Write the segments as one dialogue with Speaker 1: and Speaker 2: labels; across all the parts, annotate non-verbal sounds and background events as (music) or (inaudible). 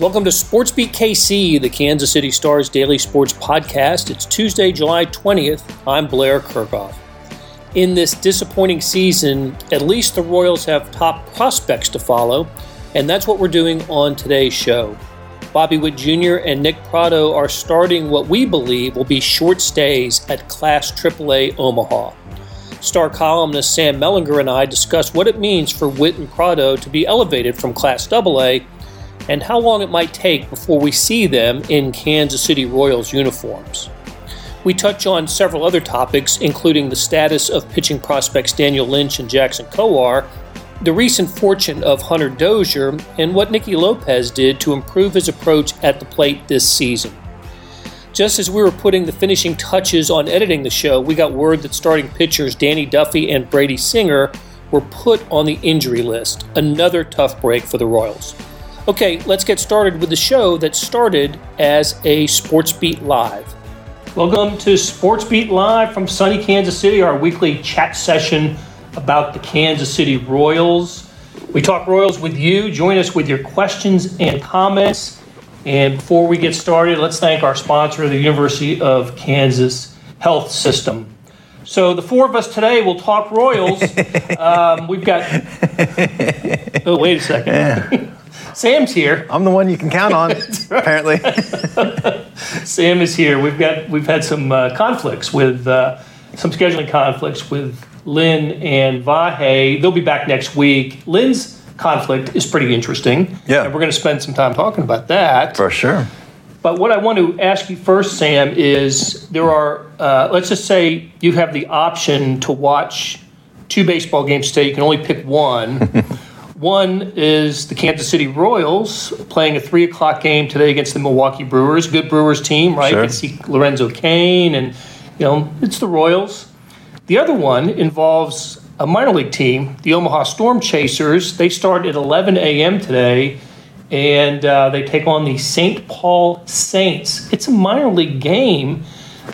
Speaker 1: Welcome to SportsBeat KC, the Kansas City Stars daily sports podcast. It's Tuesday, July 20th. I'm Blair Kerkhoff. In this disappointing season, at least the Royals have top prospects to follow, and that's what we're doing on today's show. Bobby Witt Jr. and Nick Pratto are starting what we believe will be short stays at Class AAA Omaha. Star columnist Sam Mellinger and I discuss what it means for Witt and Pratto to be elevated from Class AA and how long it might take before we see them in Kansas City Royals uniforms. We touch on several other topics, including the status of pitching prospects Daniel Lynch and Jackson Kowar, the recent fortune of Hunter Dozier, and what Nicky Lopez did to improve his approach at the plate this season. Just as we were putting the finishing touches on editing the show, we got word that starting pitchers Danny Duffy and Brady Singer were put on the injury list. Another tough break for the Royals. Okay, let's get started with the show that started as a Sports Beat Live. Welcome to Sports Beat Live from sunny Kansas City, our weekly chat session about the Kansas City Royals. We talk Royals with you. Join us with your questions and comments. And before we get started, let's thank our sponsor, the University of Kansas Health System. So the four of us today will talk Royals. (laughs) um, we've got. (laughs) Oh, wait a second. (laughs) Sam's here.
Speaker 2: I'm the one you can count on, (laughs) apparently. (laughs)
Speaker 1: Sam is here. We've got we've had some uh, conflicts with uh, some scheduling conflicts with Lynn and Vahe. They'll be back next week. Lynn's conflict is pretty interesting.
Speaker 2: Yeah.
Speaker 1: And we're going to spend some time talking about that.
Speaker 2: For sure.
Speaker 1: But what I want to ask you first, Sam, is there are, uh, let's just say you have the option to watch two baseball games today. You can only pick one. (laughs) one is the Kansas City Royals playing a three o'clock game today against the Milwaukee Brewers. Good Brewers team, right?
Speaker 2: Sure.
Speaker 1: You can see Lorenzo Cain, and you know it's the Royals. The other one involves a minor league team, the Omaha Storm Chasers. They start at 11 a.m. today, and uh, they take on the St. Paul Saints. It's a minor league game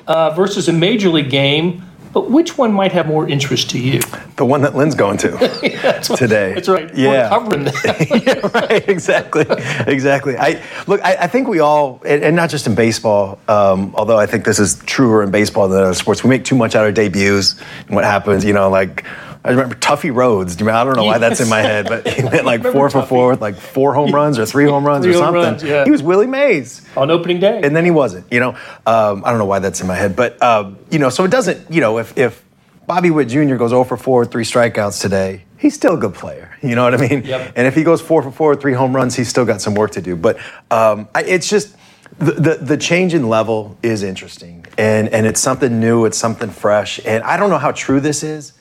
Speaker 1: uh, versus a major league game, but which one might have more interest to you?
Speaker 2: The one that Lynn's going to (laughs)
Speaker 1: That's what-
Speaker 2: today.
Speaker 1: That's right.
Speaker 2: Yeah.
Speaker 1: We're covering that. (laughs)
Speaker 2: yeah, right. Exactly. Exactly. I look. I, I think we all, and, and not just in baseball. Um, although I think this is truer in baseball than other sports. We make too much out of debuts and what happens. You know, like. I remember Tuffy Rhodes. I don't know why that's in my head, but he went like (laughs) four for
Speaker 1: Tuffy.
Speaker 2: four with like four home runs or three home runs
Speaker 1: Three
Speaker 2: or something.
Speaker 1: runs, yeah.
Speaker 2: He was Willie Mays.
Speaker 1: on opening day.
Speaker 2: and then he wasn't. You know, um, I don't know why that's in my head, but um, you know, so it doesn't. You know, if if Bobby Witt Jr. goes 0 for 4, three strikeouts today, he's still a good player. You know what I mean?
Speaker 1: Yep.
Speaker 2: And if he goes 4 for 4, three home runs, he's still got some work to do. But um, I, it's just. The, the, the change in level is interesting and, and it's something new it's something fresh and i don't know how true this is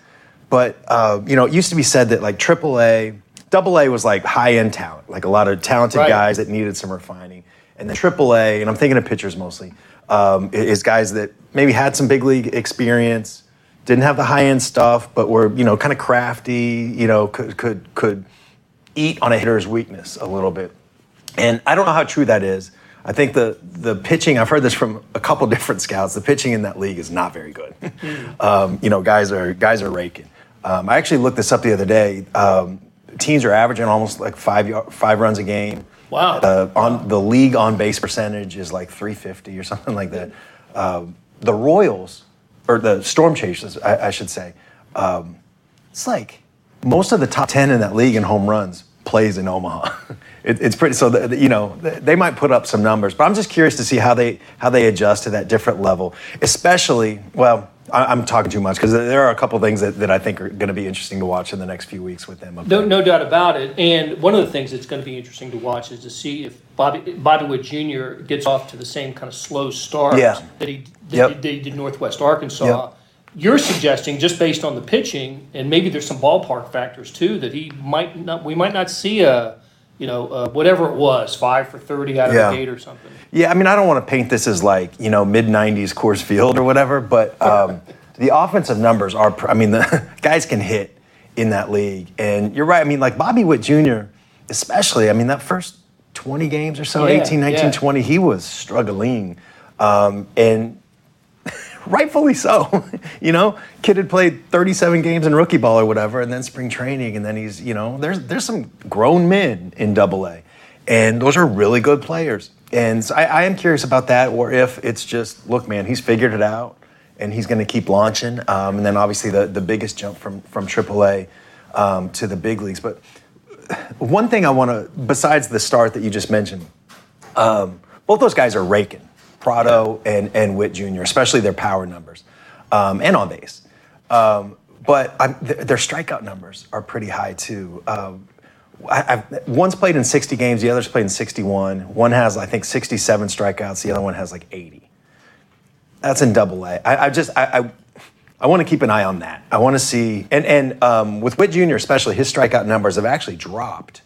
Speaker 2: but uh, you know it used to be said that like aaa double a was like high-end talent like a lot of talented
Speaker 1: Right.
Speaker 2: guys that needed some refining and then AAA, and I'm thinking of pitchers mostly, um, is guys that maybe had some big league experience, didn't have the high end stuff, but were you know kind of crafty, you know could could could eat on a hitter's weakness a little bit. And I don't know how true that is. I think the the pitching. I've heard this from a couple (laughs) different scouts. The pitching in that league is not very good. (laughs) um, you know, guys are guys are raking. Um, I actually looked this up the other day. Um, teams are averaging almost like five five runs a game.
Speaker 1: Wow.
Speaker 2: Uh, on the league on base percentage is like 350 or (laughs) something like that. Um, the Royals or the Storm Chasers, I, I should say, um, it's like most of the top 10 in that league in home runs plays in Omaha. (laughs) It, it's pretty so that you know th- they might put up some numbers, but I'm just curious to see how they how they adjust to that different level. Especially, well, I'm talking too much because there are a couple things that, that I think are going to be interesting to watch in the next few weeks with them.
Speaker 1: No, no doubt about it. And one of the things that's going to be interesting to watch is to see if Bobby, Bobby Witt Jr. gets off to the same kind of slow start
Speaker 2: Yeah.
Speaker 1: that he that
Speaker 2: Yep.
Speaker 1: he did, did Northwest Arkansas.
Speaker 2: Yep.
Speaker 1: You're suggesting just based on the pitching, and maybe there's some ballpark factors too, that he might not. We might not see a, you know, uh, whatever it was, five for thirty out of
Speaker 2: Yeah.
Speaker 1: the gate or something.
Speaker 2: Yeah, I mean, I don't want to paint this as like you know mid '90s Coors Field or whatever, but um, (laughs) the offensive numbers are. pr- I mean, the (laughs) guys can hit in that league, and you're right. I mean, like Bobby Witt Jr. especially. I mean, that first 20 games or so,
Speaker 1: Yeah,
Speaker 2: 18, 19,
Speaker 1: yeah.
Speaker 2: 20, he was struggling, um, and rightfully so. (laughs) you know, kid had played 37 games in rookie ball or whatever, and then spring training, and then he's, you know, there's there's some grown men in Double A, and those are really good players. And so I, I am curious about that, or if it's just, look, man, he's figured it out, and he's going to keep launching. Um, and then obviously the the biggest jump from from AAA um, to the big leagues. But one thing I want to, besides the start that you just mentioned, um, both those guys are raking, Pratto and and Witt Jr., especially their power numbers um, and on base. Um, but th- their strikeout numbers are pretty high too. Um, I, one's played in 60 games, the other's played in 61. One has, I think, 67 strikeouts. The other one has like 80. That's in Double A. I, I just, I, I, I want to keep an eye on that. I want to see, and and um, with Witt Jr. especially, his strikeout numbers have actually dropped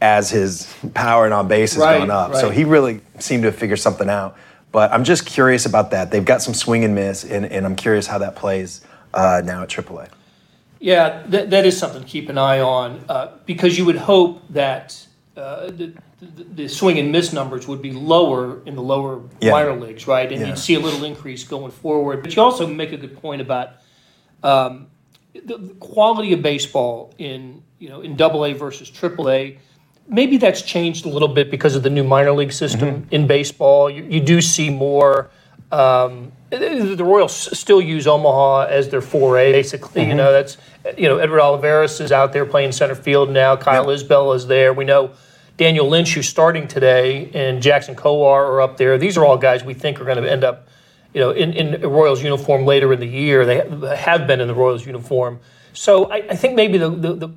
Speaker 2: as his power and on base has
Speaker 1: right,
Speaker 2: gone up.
Speaker 1: Right.
Speaker 2: So he really seemed to figure something out. But I'm just curious about that. They've got some swing and miss, and, and I'm curious how that plays uh, now at AAA.
Speaker 1: Yeah, that, that is something to keep an eye on uh, because you would hope that uh, the, the, swing and miss numbers would be lower in the lower yeah. minor leagues, right? And yeah. you'd see a little increase going forward. But you also make a good point about um, the, the, quality of baseball in you know in Double A versus Triple A. Maybe that's changed a little bit because of the new minor league system mm-hmm. in baseball. You, you do see more. Um, the Royals still use Omaha as their 4A, basically. Mm-hmm. You know, that's you know Edward Olivares is out there playing center field now. Kyle yep. Isbel is there. We know Daniel Lynch, who's starting today, and Jackson Kowar are up there. These are all guys we think are going to end up, you know, in, in Royals uniform later in the year. They have been in the Royals uniform. So I, I think maybe the, the, the,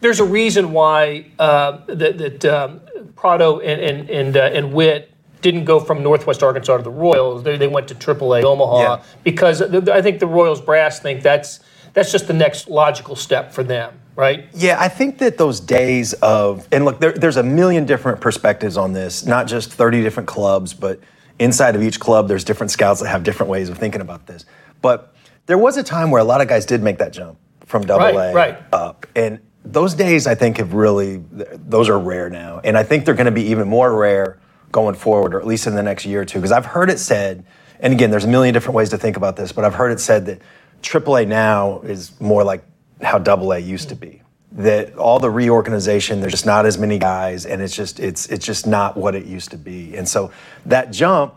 Speaker 1: there's a reason why uh, that, that um, Pratto and and and, uh, and Witt didn't go from Northwest Arkansas to the Royals. They, they went to AAA Omaha yeah. because I think the Royals brass think that's that's just the next logical step for them, right?
Speaker 2: Yeah, I think that those days of and look, there, there's a million different perspectives on this, not just 30 different clubs, but inside of each club, there's different scouts that have different ways of thinking about this. But there was a time where a lot of guys did make that jump from Double
Speaker 1: right,
Speaker 2: A
Speaker 1: right.
Speaker 2: up, and those days I think have really those are rare now, and I think they're going to be even more rare going forward, or at least in the next year or two. Because I've heard it said, and again, there's a million different ways to think about this, but I've heard it said that AAA now is more like how AA used to be. That all the reorganization, there's just not as many guys, and it's just it's it's just not what it used to be. And so that jump,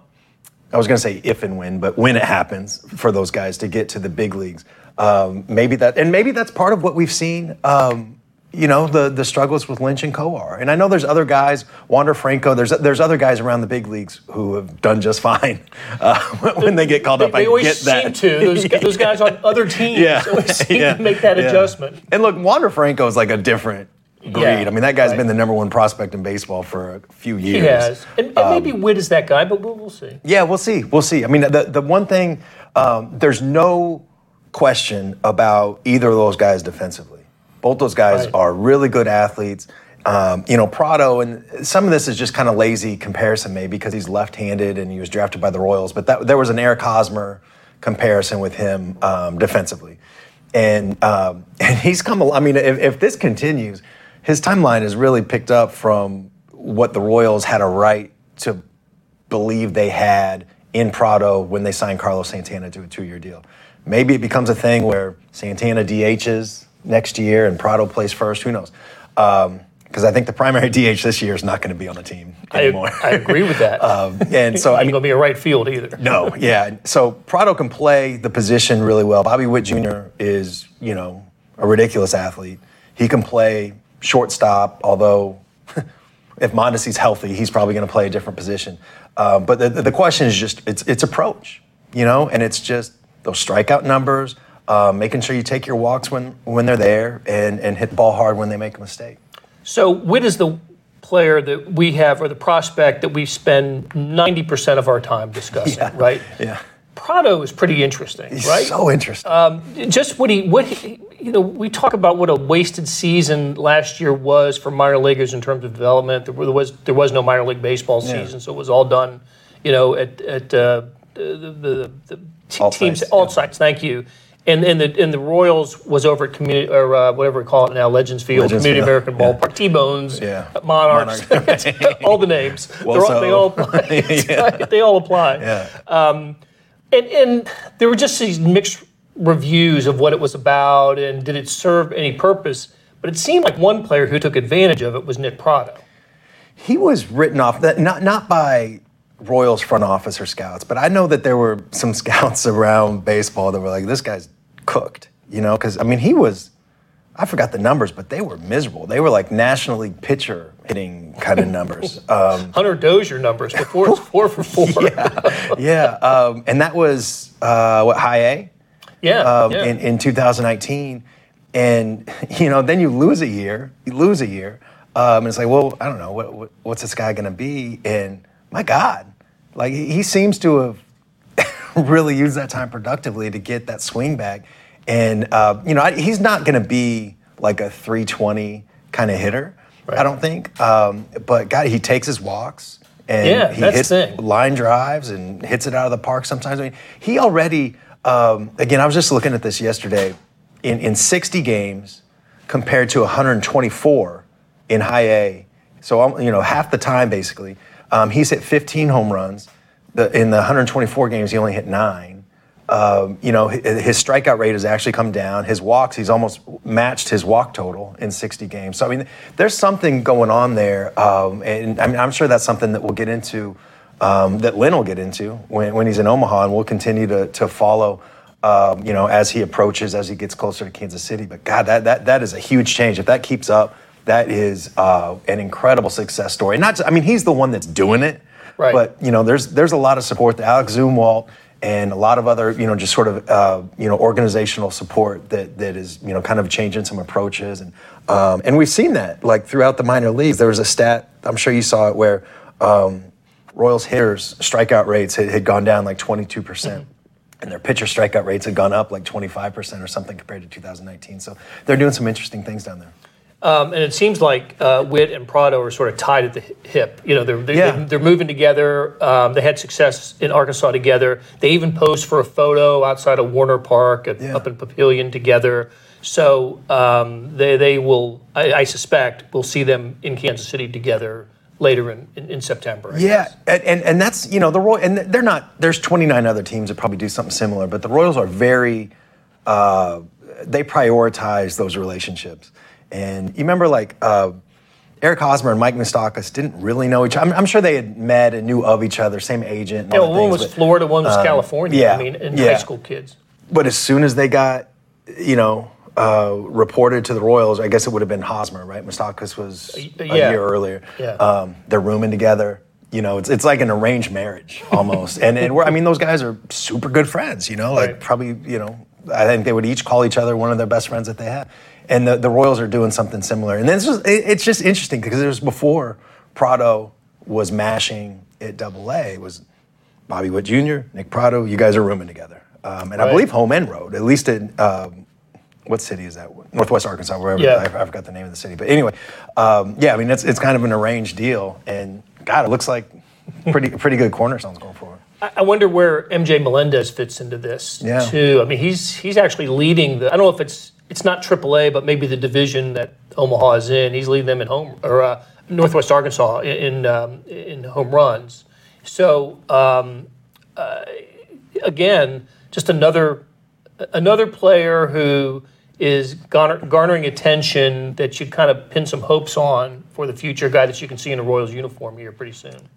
Speaker 2: I was going to say if and when, but when it happens for those guys to get to the big leagues, um, maybe that, and maybe that's part of what we've seen. Um, you know the the struggles with Lynch and Kowar. And I know there's other guys, Wander Franco. There's there's other guys around the big leagues who have done just fine uh, (laughs) when they get called
Speaker 1: they,
Speaker 2: up.
Speaker 1: They
Speaker 2: I
Speaker 1: always
Speaker 2: get
Speaker 1: seem
Speaker 2: that.
Speaker 1: to those, those guys on other (laughs) teams. Yeah, (laughs) always seem yeah. to make that yeah. adjustment.
Speaker 2: And look, Wander Franco is like a different breed. Yeah, I mean, that guy's right. been the number one prospect in baseball for a few years.
Speaker 1: He has, and, and um, maybe Witt is that guy, but we'll, we'll, see.
Speaker 2: Yeah, we'll see. We'll see. I mean, the the one thing, um, there's no question about either of those guys defensively. Both those guys right. are really good athletes. Um, you know, Pratto, and some of this is just kind of lazy comparison, maybe because he's left-handed and he was drafted by the Royals. But that, there was an Eric Hosmer comparison with him um, defensively, and um, (laughs) and he's come. I mean, if, if this continues, his timeline is really picked up from what the Royals had a right to believe they had in Pratto when they signed Carlos Santana to a two-year deal. Maybe it becomes a thing where Santana DHs next year and Pratto plays first. Who knows? Because um, I think the primary (laughs) DH this year is not going to be on the team anymore.
Speaker 1: I, I agree with that. (laughs)
Speaker 2: um, and so (laughs) I
Speaker 1: mean, going to be a right field either.
Speaker 2: no, yeah. So Pratto can play the position really well. Bobby Witt Jr. is, you know, a ridiculous athlete. He can play shortstop, although if Mondesi's healthy, he's probably going to play a different position. Um, but the, the question is just it's it's approach, you know, and it's just those strikeout numbers uh, making sure you take your walks when, when they're there and, and hit the ball hard when they make a mistake.
Speaker 1: So, Witt is the player that we have, or the prospect that we spend 90% of our time discussing, (laughs)
Speaker 2: yeah.
Speaker 1: right?
Speaker 2: Yeah.
Speaker 1: Pratto is pretty interesting,
Speaker 2: He's
Speaker 1: right?
Speaker 2: So interesting.
Speaker 1: Um, just what he, what he, you know, we talk about what a wasted season last year was for minor leaguers in terms of development. There was there was no minor league baseball season, yeah. so it was all done, you know, at at uh, the, the, the,
Speaker 2: all
Speaker 1: teams,
Speaker 2: sites,
Speaker 1: all
Speaker 2: yeah.
Speaker 1: sites. Thank you and and the and the Royals was over at community or uh, whatever we call it now, Legends Field,
Speaker 2: Legends
Speaker 1: Community
Speaker 2: Field.
Speaker 1: American Ballpark, T Bones,
Speaker 2: yeah.
Speaker 1: Monarchs, Monarch. (laughs) all the names. (laughs)
Speaker 2: Well,
Speaker 1: all,
Speaker 2: so. (laughs)
Speaker 1: They all apply. yeah. They all apply.
Speaker 2: Yeah.
Speaker 1: Um, and and there were just these mixed reviews of what it was about and did it serve any purpose. But it seemed like one player who took advantage of it was Nick Pratto.
Speaker 2: he was written off that not not by Royals front office or scouts, but I know that there were some scouts around baseball that were like, this guy's cooked, you know, because I mean he was. I forgot the numbers, but they were miserable. They were like National League pitcher hitting kind of numbers. (laughs) Um,
Speaker 1: Hunter Dozier numbers before it's (laughs) four for four.
Speaker 2: yeah, yeah. Um, and that was uh, what high A
Speaker 1: yeah,
Speaker 2: um,
Speaker 1: yeah.
Speaker 2: in, in 2019. And, (laughs) you know, then you lose a year, you lose a year. Um, and it's like, well, I don't know, what, what, what's this guy going to be? And my God, like he he seems to have (laughs) really use that time productively to get that swing back. And, uh, you know, I, he's not going to be like a 320 kind of hitter,
Speaker 1: Right.
Speaker 2: I don't think. Um, but, God, he takes his walks. And
Speaker 1: Yeah,
Speaker 2: he hits line drives and hits it out of the park sometimes. I mean, he already, um, again, I was just looking at this yesterday. In, in 60 games compared to 124 in high A, so um, you know half the time basically, um, he's hit 15 home runs. The, in the 124 games, he only hit nine. Um, you know, hi- his strikeout rate has actually come down. His walks, he's almost matched his walk total in 60 games. So I mean, there's something going on there, um, and I mean, I'm sure that's something that we'll get into, um, that Lynn will get into when, when he's in Omaha, and we'll continue to to follow. Um, you know, as he approaches, as he gets closer to Kansas City. But God, that that that is a huge change. If that keeps up, that is uh, an incredible success story. Not, I mean, he's the one that's doing it,
Speaker 1: Right.
Speaker 2: but you know, there's there's a lot of support. Alec Zumwalt and a lot of other, you know, just sort of uh, you know organizational support that that is you know kind of changing some approaches and um, and we've seen that like throughout the minor leagues. There was a stat I'm sure you saw it where um, Royals hitters strikeout rates had, had gone down like 22 percent. And their pitcher strikeout rates had gone up like 25% or something compared to 2019. So they're doing some interesting things down there.
Speaker 1: Um, and it seems like uh, Witt and Pratto are sort of tied at the hip. You know, they're they're,
Speaker 2: Yeah.
Speaker 1: they're, moving together. Um, they had success in Arkansas together. They even posed for a photo outside of Werner Park at,
Speaker 2: Yeah.
Speaker 1: up in Papillion together. So um, they they will, I, I suspect, we'll see them in Kansas City together later in, in, in September. I
Speaker 2: Yeah, and, and and that's you know the Royal and they're not. There's 29 other teams that probably do something similar, but the Royals are very. Uh, they prioritize those relationships, and you remember like. Uh, Eric Hosmer and Mike Moustakas didn't really know each other. I'm, I'm sure they had met and knew of each other, same agent. And
Speaker 1: Yeah, one
Speaker 2: things,
Speaker 1: was
Speaker 2: but-
Speaker 1: Florida, one was California.
Speaker 2: yeah,
Speaker 1: I mean, and
Speaker 2: yeah.
Speaker 1: high school kids.
Speaker 2: But as soon as they got, you know, uh, reported to the Royals, I guess it would have been Hosmer, right? Moustakas was a
Speaker 1: yeah.
Speaker 2: year earlier.
Speaker 1: Yeah.
Speaker 2: Um, they're rooming together. You know, it's it's like an arranged marriage (laughs) almost. and and we're, I mean, those guys are super good friends. You know, like
Speaker 1: Right.
Speaker 2: probably, you know, I think they would each call each other one of their best friends that they have. And the, the Royals are doing something similar. And this was, it, it's just interesting because it was before Pratto was mashing at Double A. It was Bobby Witt Jr., Nick Pratto. You guys are rooming together. Um, and I believe home and road, at least in um, what city is that? Northwest Arkansas, wherever.
Speaker 1: Yeah.
Speaker 2: I, I forgot the name of the city. But anyway, um, yeah, I mean, it's, it's kind of an arranged deal. And God, it looks like pretty (laughs) pretty good cornerstones going forward.
Speaker 1: I I wonder where MJ Melendez fits into this
Speaker 2: Yeah.
Speaker 1: too. I mean, he's he's actually leading the. I don't know if it's it's not AAA, but maybe the division that Omaha is in. He's leading them in home or uh, Northwest Arkansas in in, um, in home runs. So um, uh, again, just another another player who is garner, garnering attention that you kind of pin some hopes on for the future. Guy that you can see in a Royals uniform here pretty soon.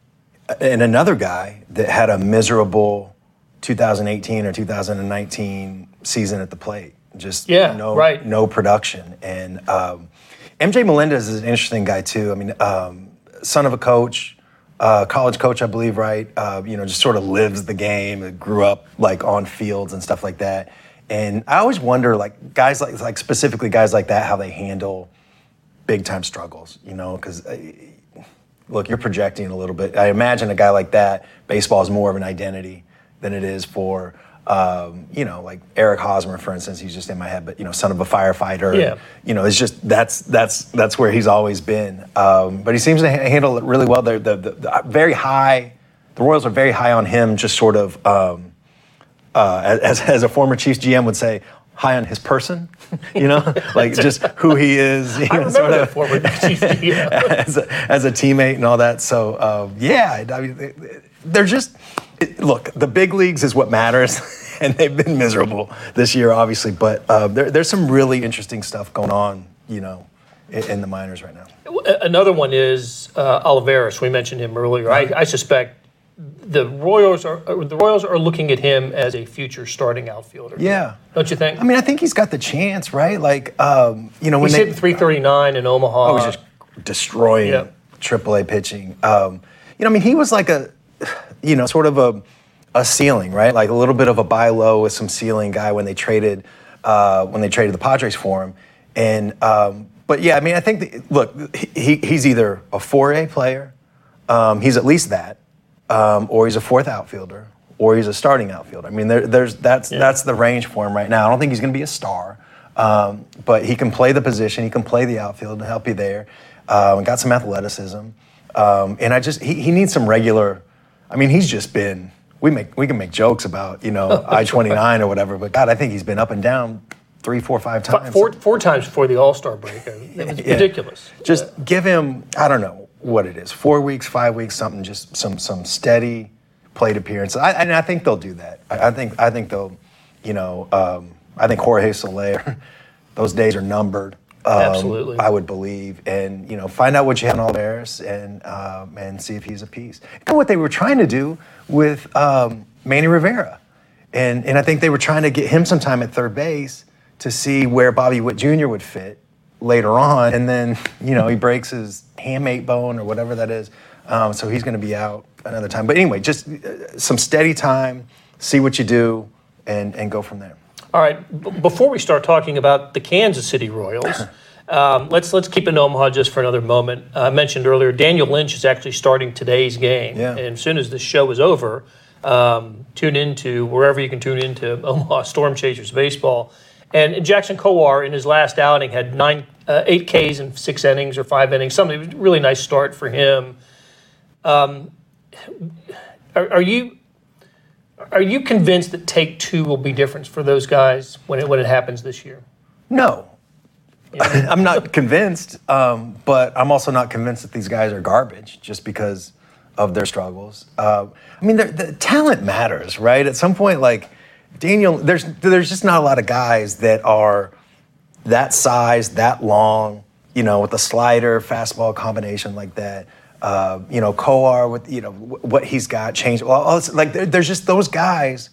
Speaker 2: and another guy that had a miserable 2018 or 2019 season at the plate. Just
Speaker 1: Yeah,
Speaker 2: no,
Speaker 1: right.
Speaker 2: no production. And um, MJ Melendez is an interesting guy too. I mean, um, son of a coach, uh, college coach, I believe, right? Uh, you know, just sort of lives the game. Grew up like on fields and stuff like that. And I always wonder, like guys like like specifically guys like that, how they handle big time struggles. You know, because look, you're projecting a little bit. I imagine a guy like that, baseball is more of an identity than it is for, um, you know, like Eric Hosmer, for instance. He's just in my head, but you know, son of a firefighter.
Speaker 1: Yeah.
Speaker 2: You know, it's just that's that's that's where he's always been. Um, but he seems to ha- handle it really well. They're the, the, the very high. The Royals are very high on him. Just sort of, um, uh, as as a former Chiefs GM would say. High on his person, (laughs) you know, (laughs) like just who he is. You
Speaker 1: I
Speaker 2: know,
Speaker 1: remember
Speaker 2: sort of-
Speaker 1: former Chief GM. (laughs)
Speaker 2: as a, as a teammate and all that. So um, yeah, I mean, they're just it, look. The big leagues is what matters, (laughs) and they've been miserable this year, obviously. But uh, there, there's some really interesting stuff going on, you know, in, in the minors right now.
Speaker 1: Another one is uh, Olivares. We mentioned him earlier. I, I suspect the Royals are uh, the Royals are looking at him as a future starting outfielder.
Speaker 2: Yeah,
Speaker 1: don't you think?
Speaker 2: I mean, I think he's got the chance, right? Like, um, you know, when
Speaker 1: he's
Speaker 2: they,
Speaker 1: hitting 339 in Omaha.
Speaker 2: Oh, he's just destroying
Speaker 1: Yep.
Speaker 2: AAA pitching. Um, you know, I mean, he was like a, you know, sort of a, a ceiling, right? Like a little bit of a buy low with some ceiling guy when they traded, uh, when they traded the Padres for him. And um, but yeah, I mean, I think the, look, he, he's either a 4A player, um, he's at least that, um, or he's a fourth outfielder, or he's a starting outfielder. I mean, there, there's that's that's the range for him right now. I don't think he's going to be a star, um, but he can play the position, he can play the outfield and help you there. Um, got some athleticism, um, and I just he, he needs some regular. I mean, he's just been. We make we can make jokes about you know (laughs) I twenty nine or whatever, but God, I think he's been up and down three, four, five times.
Speaker 1: four, four times before the All Star break. It was (laughs)
Speaker 2: Yeah.
Speaker 1: ridiculous.
Speaker 2: Just give him, I don't know what it is, four weeks, five weeks, something, just some some steady plate appearance. I, and I think they'll do that. I, I think I think they'll, you know, um, I think Jorge Soler, (laughs) those days are numbered. Um,
Speaker 1: Absolutely.
Speaker 2: I would believe, and you know, find out what in Alvarez and um, and see if he's a piece. Of what they were trying to do with um, Manny Rivera, and and I think they were trying to get him some time at third base to see where Bobby Witt Jr. would fit later on, and then you know he breaks his hamate bone or whatever that is, um, so he's going to be out another time. But anyway, just uh, some steady time, see what you do, and and go from there.
Speaker 1: All right. B- before we start talking about the Kansas City Royals, (coughs) um, let's let's keep in Omaha just for another moment. Uh, I mentioned earlier Daniel Lynch is actually starting today's game,
Speaker 2: Yeah.
Speaker 1: and as soon as this show is over, um, tune into wherever you can tune into (laughs) Omaha Storm Chasers baseball. And Jackson Kowar in his last outing had nine, uh, eight Ks in six innings or five innings. Something it was a really nice start for him. Um, are, are you are you convinced that take two will be different for those guys when it when it happens this year?
Speaker 2: No. (laughs) I'm not convinced, um, but I'm also not convinced that these guys are garbage just because of their struggles. Uh, I mean, the talent matters, right? At some point, like Daniel, there's there's just not a lot of guys that are that size, that long, you know, with a slider, fastball combination like that. Uh, you know, Kowar with you know what he's got, change. Well, all this, like there, there's just those guys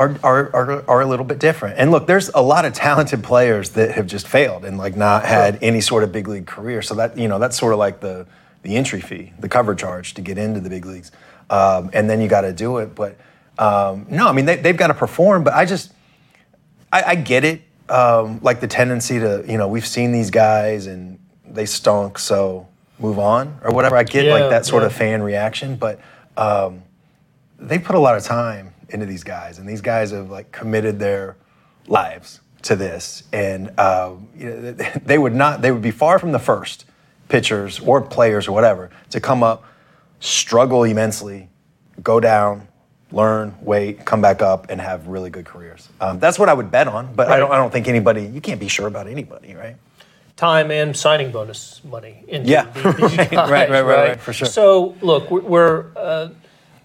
Speaker 2: are, are, are, are a little bit different. And look, there's a lot of talented players that have just failed and like not had any sort of big league career. So that you know that's sort of like the the entry fee, the cover charge to get into the big leagues, um, and then you got to do it. But um, no, I mean they, they've got to perform. But I just I, I get it, um, like the tendency to you know we've seen these guys and they stunk, so move on or whatever. I get
Speaker 1: Yeah,
Speaker 2: like that sort of fan reaction, but um, they put a lot of time into these guys, and these guys have like committed their lives to this, and um, you know, (laughs) they would not, they would be far from the first pitchers or players or whatever to come up, struggle immensely, go down, learn, wait, come back up, and have really good careers. Um, that's what I would bet on, but I don't, I don't think anybody, you can't be sure about anybody, right?
Speaker 1: Time and signing bonus money. Into
Speaker 2: Yeah,
Speaker 1: these (laughs)
Speaker 2: right,
Speaker 1: guys,
Speaker 2: right, right, right, right, for sure.
Speaker 1: So look, we're. uh,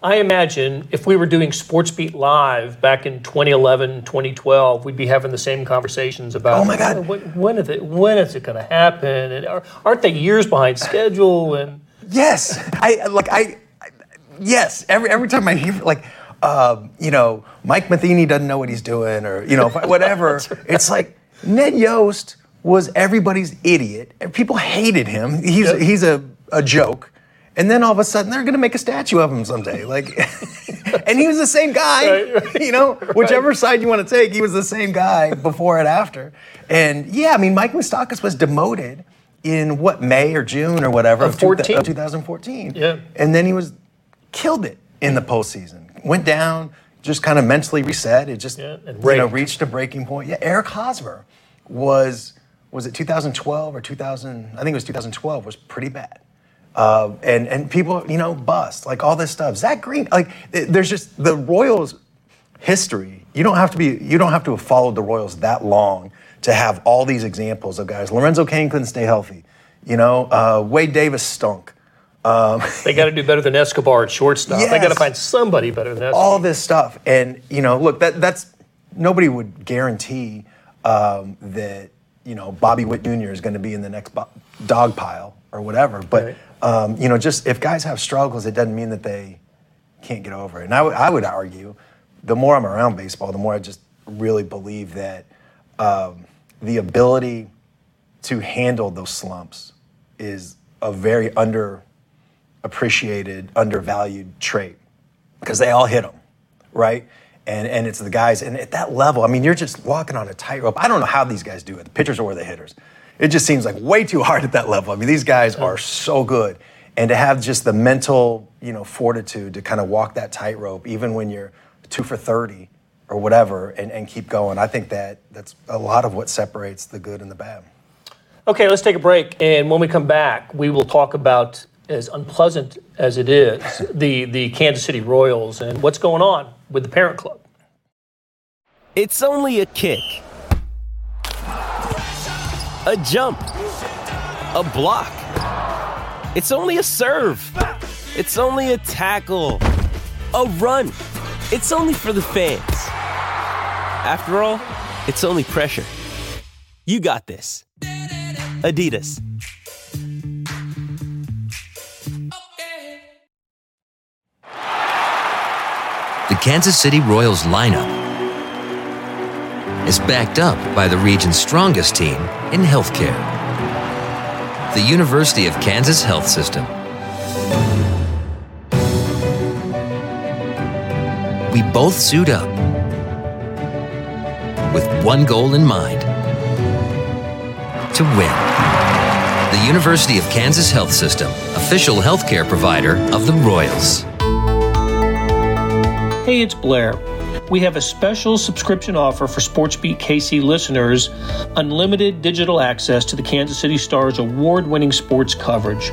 Speaker 1: I imagine if we were doing Sports Beat live back in 2011, 2012, we'd be having the same conversations about.
Speaker 2: Oh my God.
Speaker 1: When, is it? When is it going to happen? And are, aren't they years behind schedule? And
Speaker 2: Yes, I like I. I- Yes, every every time I hear like, um, you know, Mike Matheny doesn't know what he's doing, or you know, whatever. (laughs) It's like Ned Yost was everybody's idiot, people hated him. He's
Speaker 1: Yep.
Speaker 2: he's a a joke, and then all of a sudden they're gonna make a statue of him someday. Like, (laughs) and he was the same guy.
Speaker 1: Right, right,
Speaker 2: You know, (laughs) whichever side you want to take, he was the same guy before and after. And yeah, I mean, Mike Moustakas was demoted in what May or June or whatever
Speaker 1: Of
Speaker 2: two-
Speaker 1: 14.
Speaker 2: of 2014.
Speaker 1: Yeah.
Speaker 2: And then he was killed it in the postseason. Went down, just kind of mentally reset. It just
Speaker 1: Yeah,
Speaker 2: you know reached a breaking point. Yeah, Eric Hosmer was was it 2012 or 2000? I think it was 2012. Was pretty bad. Uh, and and people you know bust like all this stuff. Zack Greinke like there's just the Royals history. You don't have to be you don't have to have followed the Royals that long to have all these examples of guys. Lorenzo Cain couldn't stay healthy. You know, uh, Wade Davis stunk. (laughs)
Speaker 1: they got to do better than Escobar at shortstop. They got to find somebody better than Escobar.
Speaker 2: all this stuff. And you know, look, that that's nobody would guarantee um, that you know Bobby Witt Jr. is going to be in the next bo- dog pile or whatever. But
Speaker 1: Right.
Speaker 2: um, you know, just if guys have struggles, it doesn't mean that they can't get over it. And I would- I would argue, the more I'm around baseball, the more I just really believe that um, the ability to handle those slumps is a very underappreciated, undervalued trait because they all hit them, right? And and it's the guys, and at that level, I mean, you're just walking on a tightrope. I don't know how these guys do it, the pitchers or the hitters. It just seems like way too hard at that level. I mean, these guys are so good, and to have just the mental, you know, fortitude to kind of walk that tightrope, even when you're two for thirty or whatever, and, and keep going. I think that that's a lot of what separates the good and the bad.
Speaker 1: Okay, let's take a break, and when we come back, we will talk about, as unpleasant as it is, (laughs) the the Kansas City Royals and what's going on with the parent club.
Speaker 3: It's only a kick, a jump, a block. It's only a serve. It's only a tackle, a run. It's only for the fans. After all, it's only pressure. You got this. Adidas.
Speaker 4: The Kansas City Royals lineup is backed up by the region's strongest team in healthcare. The University of Kansas Health System. We both suit up with one goal in mind to win. The University of Kansas Health System, official healthcare provider of the Royals.
Speaker 1: Hey, it's Blair. We have a special subscription offer for SportsBeat KC listeners unlimited digital access to the Kansas City Stars award winning sports coverage.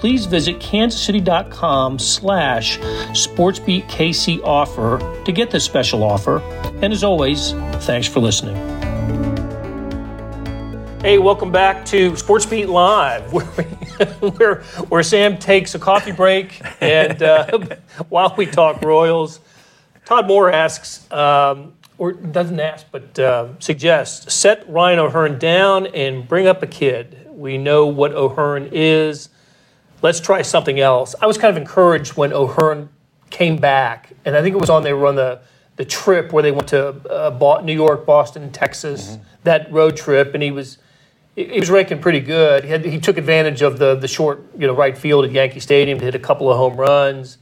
Speaker 1: Please visit kansascity.com slash sportsbeatkc offer to get this special offer. And as always, thanks for listening. Hey, welcome back to Sports Beat Live, (laughs) where, we, where, where Sam takes a coffee break and uh, (laughs) while we talk Royals, Todd Moore asks, um, or doesn't ask, but uh, suggests, set Ryan O'Hearn down and bring up a kid. We know what O'Hearn is. Let's try something else. I was kind of encouraged when O'Hearn came back, and I think it was on they were on the the trip where they went to uh, New York, Boston, Texas, that road trip, and he was he was ranking pretty good. He, had, he took advantage of the the short you know right field at Yankee Stadium to hit a couple of home runs.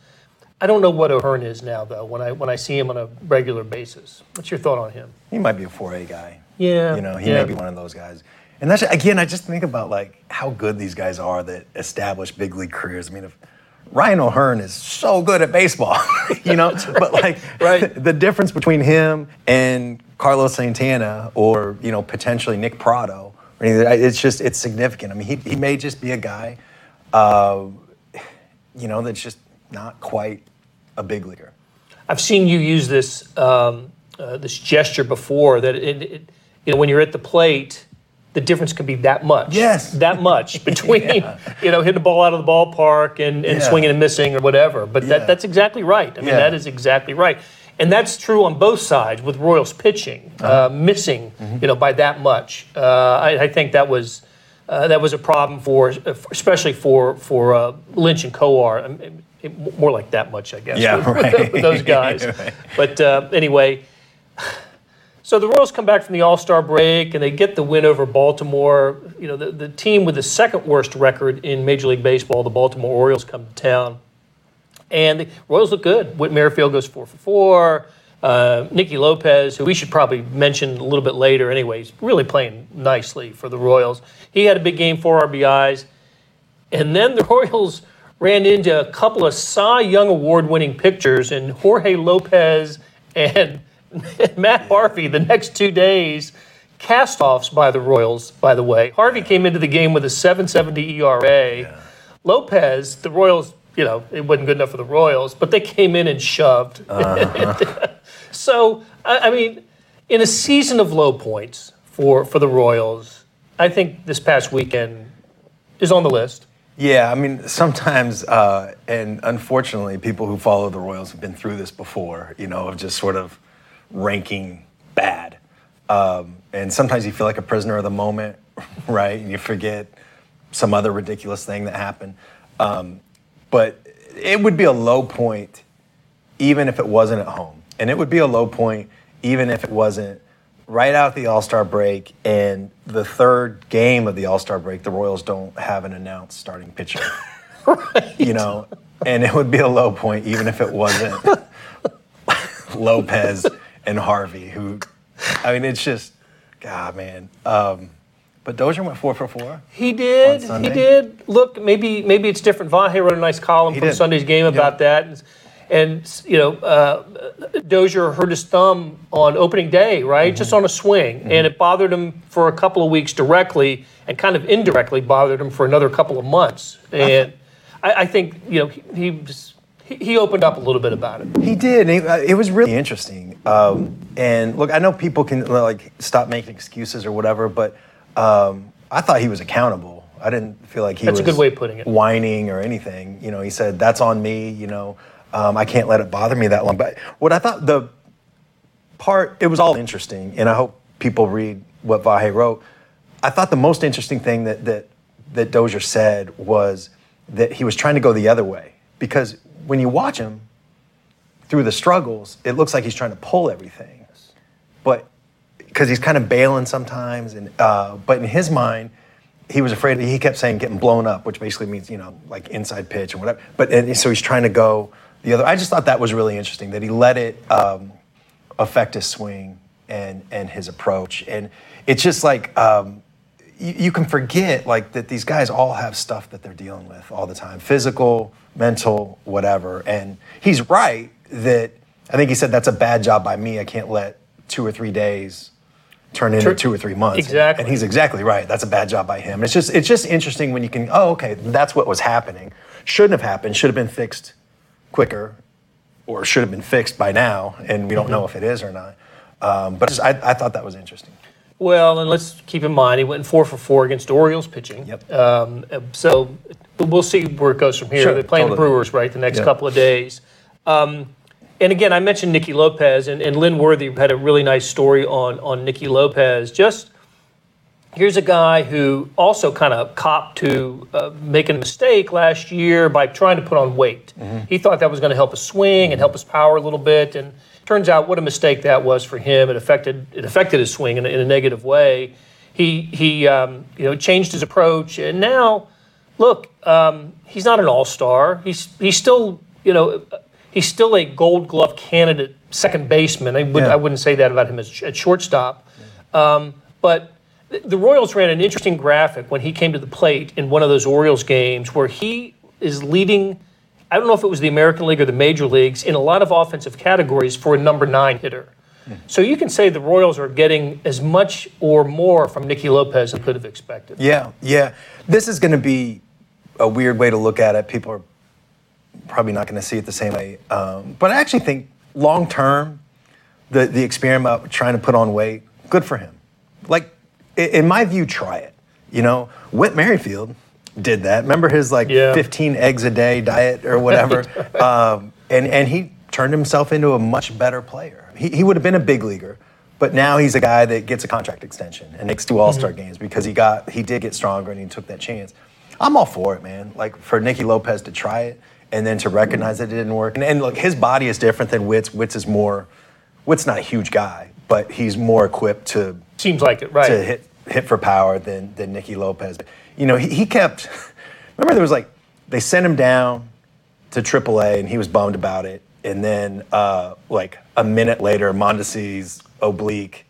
Speaker 1: I don't know what O'Hearn is now though. When I when I see him on a regular basis, what's your thought on him?
Speaker 2: He might be a 4A guy.
Speaker 1: Yeah,
Speaker 2: You know, he
Speaker 1: yeah.
Speaker 2: may be one of those guys. And that's again, I just think about like how good these guys are that establish big league careers. I mean, if Ryan O'Hearn is so good at baseball, (laughs) you know, but like (laughs)
Speaker 1: Right.
Speaker 2: the difference between him and Carlos Santana or you know potentially Nick Pratto, it's just it's significant. I mean, he, he may just be a guy, uh, you know, that's just not quite a big leaguer.
Speaker 1: I've seen you use this um, uh, this gesture before. That it, it, you know when you're at the plate, the difference could be that much.
Speaker 2: Yes. (laughs)
Speaker 1: that much (laughs) between (laughs) you know hitting the ball out of the ballpark and, and
Speaker 2: Yeah.
Speaker 1: swinging and missing or whatever. But
Speaker 2: Yeah.
Speaker 1: that, that's exactly right. I mean,
Speaker 2: Yeah.
Speaker 1: that is exactly right. And that's true on both sides with Royals pitching,
Speaker 2: Uh-huh.
Speaker 1: uh, missing,
Speaker 2: Mm-hmm.
Speaker 1: you know, by that much. Uh, I, I think that was uh, that was a problem for, especially for for uh, Lynch and Kowar. It- it- more like that much, I guess.
Speaker 2: Yeah,
Speaker 1: with,
Speaker 2: right.
Speaker 1: with those guys.
Speaker 2: Right.
Speaker 1: But uh, anyway, so the Royals come back from the All Star break and they get the win over Baltimore. You know, the, the team with the second worst record in Major League Baseball, the Baltimore Orioles, come to town. And the Royals look good. Whit Merrifield goes four for four. Uh, Nicky Lopez, who we should probably mention a little bit later, anyways, really playing nicely for the Royals. He had a big game, four RBIs. And then the (laughs) Royals ran into a couple of Cy Young Award winning pitchers in Jorge Lopez and (laughs) Matt Harvey the next two days. castoffs by the Royals, by the way. Harvey came into the game with a 770 ERA. Lopez, the Royals, you know, it wasn't good enough for the Royals, but they came in and shoved. (laughs) so, I, I mean, in a season of low points for, for the Royals, I think this past weekend is on the list.
Speaker 2: Yeah, I mean, sometimes, uh, and unfortunately, people who follow the Royals have been through this before, you know, of just sort of ranking bad. Um, and sometimes you feel like a prisoner of the moment, (laughs) right? And you forget some other ridiculous thing that happened. Um, but it would be a low point even if it wasn't at home. And it would be a low point even if it wasn't right out the All Star break and the third game of the All Star break, the Royals don't have an announced starting pitcher. (laughs)
Speaker 1: right.
Speaker 2: You know, and it would be a low point even if it wasn't (laughs) Lopez and Harvey, who, I mean, it's just, God, man. Um, but Dozier went four for four.
Speaker 1: He did. He did. Look, maybe maybe it's different. Vahe wrote a nice column
Speaker 2: He
Speaker 1: from
Speaker 2: did.
Speaker 1: Sunday's game about that, and, and you know, uh, Dozier hurt his thumb on opening day, right, just
Speaker 2: Mm-hmm.
Speaker 1: on a swing, and it bothered him for a couple of weeks directly, and kind of indirectly bothered him for another couple of months. And I, I think you know he, he was. He opened up a little bit about it.
Speaker 2: He did. It, uh, it was really interesting. Um, and look, I know people can like stop making excuses or whatever, but um, I thought he was accountable. I didn't feel like he
Speaker 1: That's a
Speaker 2: was
Speaker 1: good way of putting it.
Speaker 2: whining or anything. You know, he said, "That's on me." You know, um, I can't let it bother me that long. But what I thought the part, it was all interesting, and I hope people read what Vahe wrote. I thought the most interesting thing that that that Dozier said was that he was trying to go the other way because when you watch him through the struggles, it looks like he's trying to pull everything, but because he's kind of bailing sometimes, and uh, but in his mind, he was afraid. He kept saying getting blown up, which basically means you know like inside pitch and whatever. But and so he's trying to go the other. I just thought that was really interesting that he let it um, affect his swing and and his approach, and it's just like. Um, you, you can forget like that these guys all have stuff that they're dealing with all the time physical mental whatever. And he's right that i think he said that's a bad job by me. I can't let two or three days turn into two or three months.
Speaker 1: Exactly.
Speaker 2: and he's exactly right. That's a bad job by him. It's just it's just interesting when you can oh okay that's what was happening. Shouldn't have happened. Should have been fixed quicker or should have been fixed by now. And we don't know if it is or not. Um, but just, I, I thought that was interesting
Speaker 1: Well, and let's keep in mind he went four for four against Orioles pitching.
Speaker 2: Yep.
Speaker 1: Um, so we'll see where it goes from here.
Speaker 2: Sure,
Speaker 1: They're playing the. Brewers right the next
Speaker 2: Yeah.
Speaker 1: couple of days. Um, and again, I mentioned Nicky Lopez, and, and Lynn Worthy had a really nice story on on Nicky Lopez. Just here's a guy who also kind of copped to uh, making a mistake last year by trying to put on weight. He thought that was going to help his swing and help his power a little bit, and turns out what a mistake that was for him. It affected it affected his swing in a, in a negative way. He he um, you know changed his approach, and now look, um, he's not an all star. He's he's still you know he's still a Gold Glove candidate second baseman. I would
Speaker 2: Yeah.
Speaker 1: I wouldn't say that about him as at shortstop, um, but. The Royals ran an interesting graphic when he came to the plate in one of those Orioles games where he is leading. I don't know if it was the American League or the major leagues in a lot of offensive categories for a number nine hitter. So you can say the Royals are getting as much or more from Nicky Lopez than could have expected.
Speaker 2: Yeah, yeah. This is going to be a weird way to look at it. People are probably not going to see it the same way. Um, but I actually think long term, the the experiment of trying to put on weight, good for him. Like in my view, try it. You know, Whit Merrifield did that. Remember his like
Speaker 1: Yeah.
Speaker 2: 15 eggs a day diet or whatever, (laughs) um, and and he turned himself into a much better player. He he would have been a big leaguer. But now he's a guy that gets a contract extension and makes two All Star games because he got he did get stronger and he took that chance. I'm all for it, man. Like for Nicky Lopez to try it and then to recognize that it didn't work. And, and look, his body is different than Witt's. Witt's is more. Witt's not a huge guy, but he's more equipped to
Speaker 1: Seems like it, right?
Speaker 2: to hit hit for power than than Nicky Lopez. You know, he, he kept. (laughs) Remember, there was like they sent him down to AAA, and he was bummed about it. And then, uh, like a minute later, Mondesi's oblique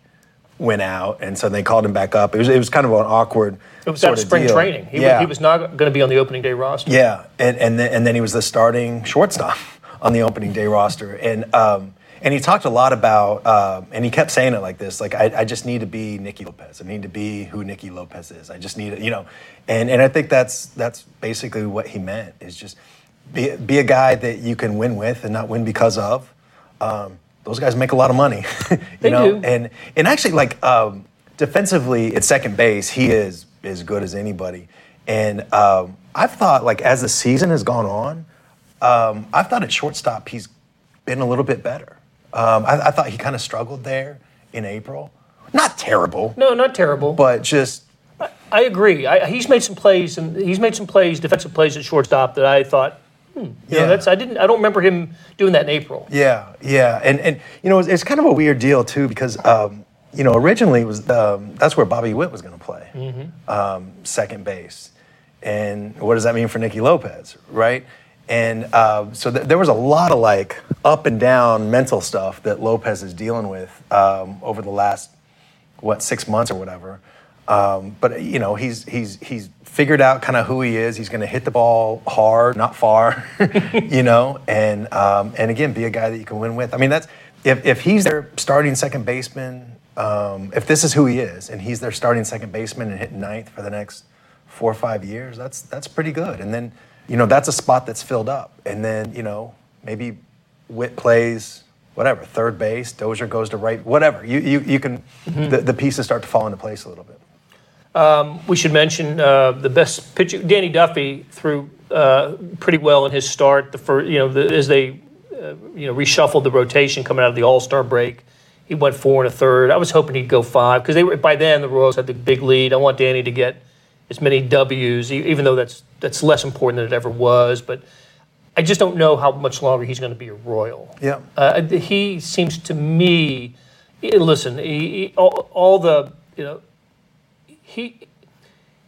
Speaker 2: went out, and so they called him back up. It was it was kind of an awkward.
Speaker 1: It was
Speaker 2: sort
Speaker 1: of spring
Speaker 2: deal.
Speaker 1: training. He,
Speaker 2: yeah.
Speaker 1: was, he was not going to be on the opening day roster.
Speaker 2: Yeah, and and then, and then he was the starting shortstop (laughs) on the opening day roster, and um, and he talked a lot about, uh, and he kept saying it like this, like I, I just need to be Nicky Lopez. I need to be who Nicky Lopez is. I just need it, you know, and and I think that's that's basically what he meant is just be be a guy that you can win with and not win because of. Um, those guys make a lot of money, (laughs) you
Speaker 1: They
Speaker 2: know,
Speaker 1: do.
Speaker 2: and and actually like um, defensively at second base, he is as good as anybody. And um, I've thought like as the season has gone on, um, I've thought at shortstop he's been a little bit better. Um, I, I thought he kind of struggled there in April. Not terrible,
Speaker 1: No, not terrible.
Speaker 2: but just
Speaker 1: I agree. I, he's made some plays, and he's made some plays, defensive plays at shortstop that I thought, hmm, you
Speaker 2: Yeah.
Speaker 1: know, that's I didn't. I don't remember him doing that in April.
Speaker 2: Yeah, yeah, and and you know it's, it's kind of a weird deal too because um, you know originally it was um, that's where Bobby Witt was going to play, um, second base, and what does that mean for Nicky Lopez, right? And uh, so th- there was a lot of like up and down mental stuff that Lopez is dealing with um, over the last what six months or whatever. Um, but you know he's he's he's figured out kind of who he is. He's going to hit the ball hard, not far, (laughs) you know, and um, and again be a guy that you can win with. I mean that's if if he's their starting second baseman, um, if this is who he is, and he's their starting second baseman and hitting ninth for the next four or five years, that's that's pretty good. And then you know that's a spot that's filled up, and then you know maybe Witt plays whatever third base, Dozier goes to right, whatever. You you you can the, the pieces start to fall into place a little bit.
Speaker 1: We should mention uh, the best pitcher, Danny Duffy, threw uh, pretty well in his start. The first, you know, the, as they uh, you know reshuffled the rotation coming out of the All Star break, he went four and a third. I was hoping he'd go five because they were by then the Royals had the big lead. I want Danny to get as many Ws, even though that's that's less important than it ever was. But I just don't know how much longer he's going to be a Royal.
Speaker 2: Yeah.
Speaker 1: Uh, he seems to me, listen, he, all, all the, you know, he,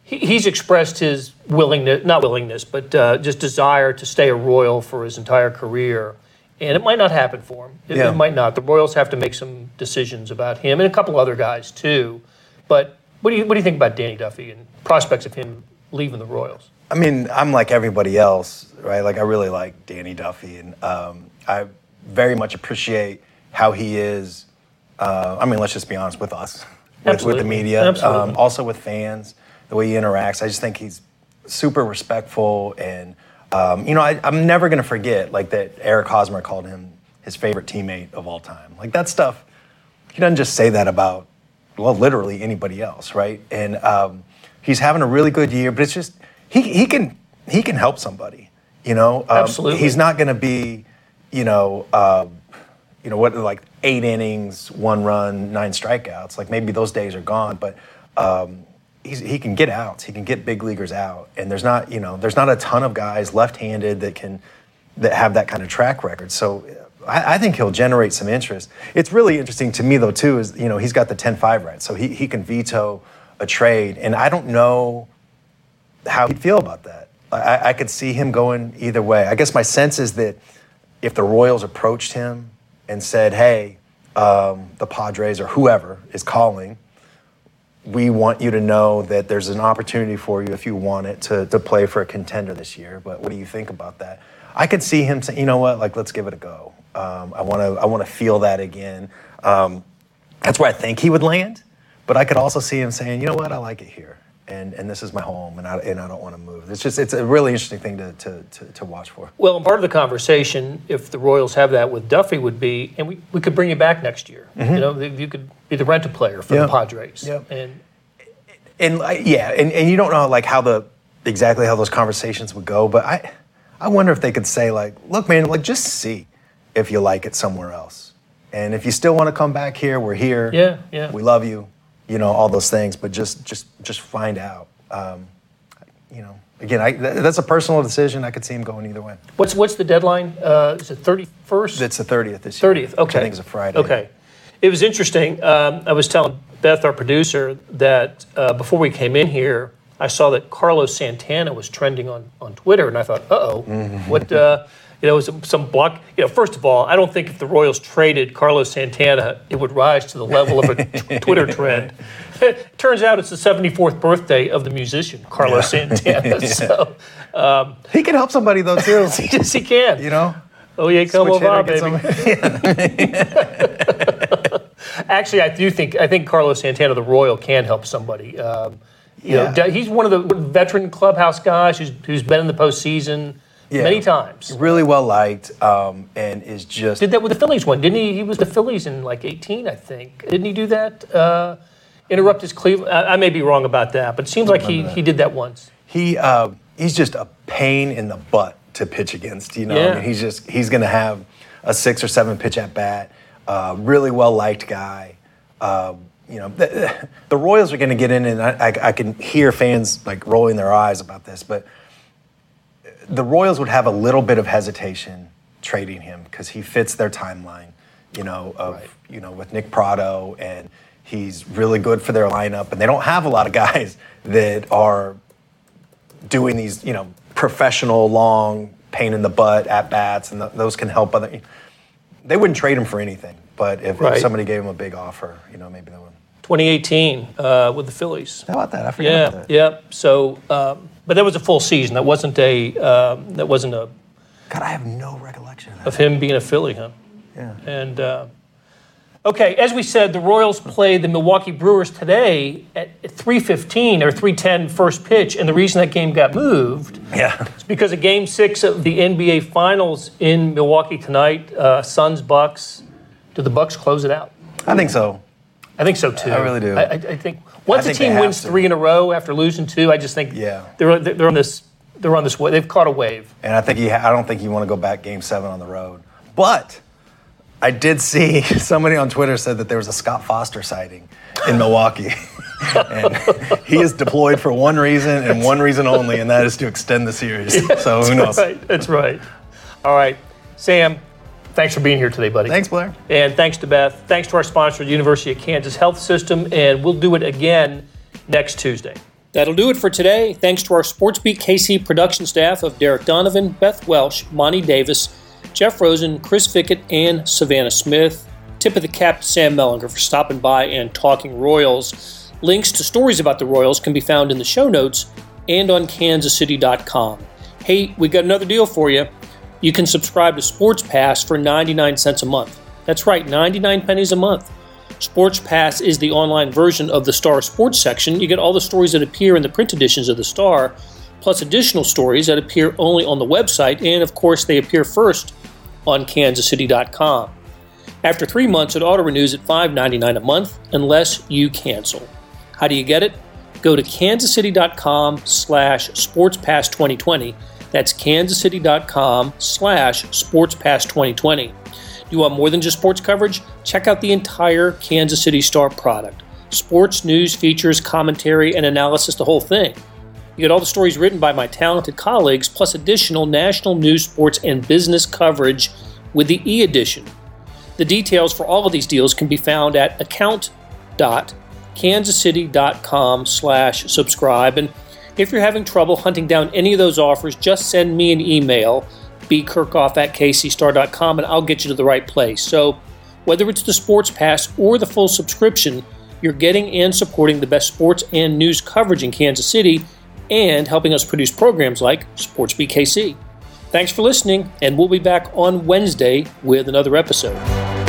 Speaker 1: he he's expressed his willingness, not willingness, but uh, just desire to stay a Royal for his entire career. And it might not happen for him. It,
Speaker 2: Yeah.
Speaker 1: it might not. The Royals have to make some decisions about him and a couple other guys too. But what do you what do you think about Danny Duffy and prospects of him leaving the Royals?
Speaker 2: I mean, I'm like everybody else, right? Like I really like Danny Duffy, and um, I very much appreciate how he is. Uh, I mean, let's just be honest with us, with, with the media, Um, also with fans, the way he interacts. I just think he's super respectful, and um, you know, I, I'm never gonna forget like that. Eric Hosmer called him his favorite teammate of all time. Like that stuff. He doesn't just say that about well, literally anybody else, right? And um, he's having a really good year, but it's just he he can he can help somebody, you know. Um,
Speaker 1: Absolutely.
Speaker 2: He's not going to be, you know, uh, you know what like eight innings, one run, nine strikeouts. Like maybe those days are gone, but. Um, He's, he can get outs. He can get big leaguers out, and there's not, you know, there's not a ton of guys left-handed that can, that have that kind of track record. So I, I think he'll generate some interest. It's really interesting to me though too is you know he's got the 10-5 right, so he, he can veto a trade, and I don't know how he'd feel about that. I, I could see him going either way. I guess my sense is that if the Royals approached him and said, "Hey, um, the Padres or whoever is calling," we want you to know that there's an opportunity for you if you want it to, to play for a contender this year. But what do you think about that? I could see him saying, you know what, like let's give it a go. Um, I want to I want to feel that again. Um, that's where I think he would land. But I could also see him saying, you know what, I like it here. And, and this is my home, and I, and I don't want to move. It's just it's a really interesting thing to, to, to, to watch for.
Speaker 1: Well, and part of the conversation, if the Royals have that with Duffy, would be, and we, we could bring you back next year. You know, you could be the rent a player for
Speaker 2: Mm-hmm.
Speaker 1: The Padres.
Speaker 2: Yeah.
Speaker 1: And
Speaker 2: and yeah, and, and you don't know like how the exactly how those conversations would go, but I I wonder if they could say like, look, man, like just see if you like it somewhere else, and if you still want to come back here, we're here.
Speaker 1: Yeah, yeah.
Speaker 2: We love you, you know, all those things, but just just just find out. Um, you know, again, I, th- that's a personal decision. I could see him going either way.
Speaker 1: what's what's the deadline? Uh, is it thirty first?
Speaker 2: It's the thirtieth this year.
Speaker 1: 30th. Okay.
Speaker 2: I think is a Friday.
Speaker 1: Okay. It was interesting. Um, I was telling Beth, our producer, that uh, before we came in here, I saw that Carlos Santana was trending on, on Twitter, and I thought, uh oh, what, uh, you know, some, some block. You know, first of all, I don't think if the Royals traded Carlos Santana, it would rise to the level of a t- (laughs) Twitter trend. Turns out it's the 74th birthday of the musician, Carlos (laughs) Santana. So,
Speaker 2: He can help somebody though too. (laughs)
Speaker 1: yes, he can.
Speaker 2: you know.
Speaker 1: Oh yeah, come
Speaker 2: Switch
Speaker 1: over,
Speaker 2: hitter,
Speaker 1: baby. Actually, I do think I think Carlos Santana, the Royal, can help somebody. Um, you
Speaker 2: Yeah.
Speaker 1: know, he's one of the veteran clubhouse guys who's, who's been in the postseason
Speaker 2: Yeah.
Speaker 1: many times.
Speaker 2: Really well liked, um, and is just
Speaker 1: Did that with the Phillies one, didn't he? He was the Phillies in like 18, I think. Didn't he do that? Uh, interrupt his Cleveland. I, I may be wrong about that, but it seems like he, he did that once.
Speaker 2: he uh, he's just a pain in the butt to pitch against. You know,
Speaker 1: Yeah.
Speaker 2: I mean, he's just he's going to have a six or seven pitch at bat. Uh, really well liked guy. Uh, you know, the, (laughs) the Royals are going to get in, and I, I, I can hear fans like rolling their eyes about this, but the Royals would have a little bit of hesitation trading him because he fits their timeline. You know, of
Speaker 1: Right.
Speaker 2: you know with Nick Pratto, and he's really good for their lineup, and they don't have a lot of (laughs) guys that are doing these, you know, professional, long, pain in the butt at bats, and th- those can help other. They wouldn't trade him for anything, but if, if somebody gave him a big offer, you know, maybe they would.
Speaker 1: 2018 uh, with the Phillies.
Speaker 2: How about that? I forgot
Speaker 1: Yeah,
Speaker 2: about that.
Speaker 1: yeah. So, um, but that was a full season. That wasn't a um, that wasn't a
Speaker 2: God, I have no recollection of
Speaker 1: of him being a Philly, huh?
Speaker 2: Yeah.
Speaker 1: And uh, okay, as we said, the Royals play the Milwaukee Brewers today at 3:15 or 3:10 first pitch, and the reason that game got moved
Speaker 2: Yeah.
Speaker 1: is because of Game Six of the NBA Finals in Milwaukee tonight. Uh, Suns Bucks. Do the Bucks close it out?
Speaker 2: I think so.
Speaker 1: I think so too.
Speaker 2: I really do.
Speaker 1: I, I, I think once
Speaker 2: think
Speaker 1: a team wins
Speaker 2: to.
Speaker 1: three in a row after losing two, I just think
Speaker 2: Yeah.
Speaker 1: they're they're on this they're on this way. They've caught a wave.
Speaker 2: And I think he, I don't think you want to go back game seven on the road. But I did see (laughs) somebody on Twitter said that there was a Scott Foster sighting in Milwaukee. (laughs) and he is deployed for one reason and one reason only, and that is to extend the series. (laughs) so who knows?
Speaker 1: Right, that's right. All right, Sam. Thanks for being here today, buddy.
Speaker 2: Thanks, Blair.
Speaker 1: And thanks to Beth. Thanks to our sponsor, the University of Kansas Health System, and we'll do it again next Tuesday. That'll do it for today. Thanks to our SportsBeat KC production staff of Derek Donovan, Beth Welsh, Monty Davis, Jeff Rosen, Chris Fickett, and Savannah Smith. Tip of the cap to Sam Mellinger for stopping by and talking Royals. Links to stories about the Royals can be found in the show notes and on kansascity.com. Hey, we got another deal for you. You can subscribe to Sports Pass for 99 cents a month. That's right, 99 pennies a month. Sports Pass is the online version of the Star Sports section. You get all the stories that appear in the print editions of the Star, plus additional stories that appear only on the website, and of course, they appear first on kansascity.com. After three months, it auto renews at $5.99 a month unless you cancel. How do you get it? Go to kansascity.com slash sportspass2020. That's kansascity.com slash sportspass2020. You want more than just sports coverage? Check out the entire Kansas City Star product. Sports, news, features, commentary, and analysis, the whole thing. You get all the stories written by my talented colleagues, plus additional national news, sports, and business coverage with the e edition. The details for all of these deals can be found at account.kansascity.com slash subscribe. And if you're having trouble hunting down any of those offers, just send me an email, bkerkhoff at kcstar.com, and I'll get you to the right place. So whether it's the Sports Pass or the full subscription, you're getting and supporting the best sports and news coverage in Kansas City and helping us produce programs like SportsBeat KC. Thanks for listening, and we'll be back on Wednesday with another episode.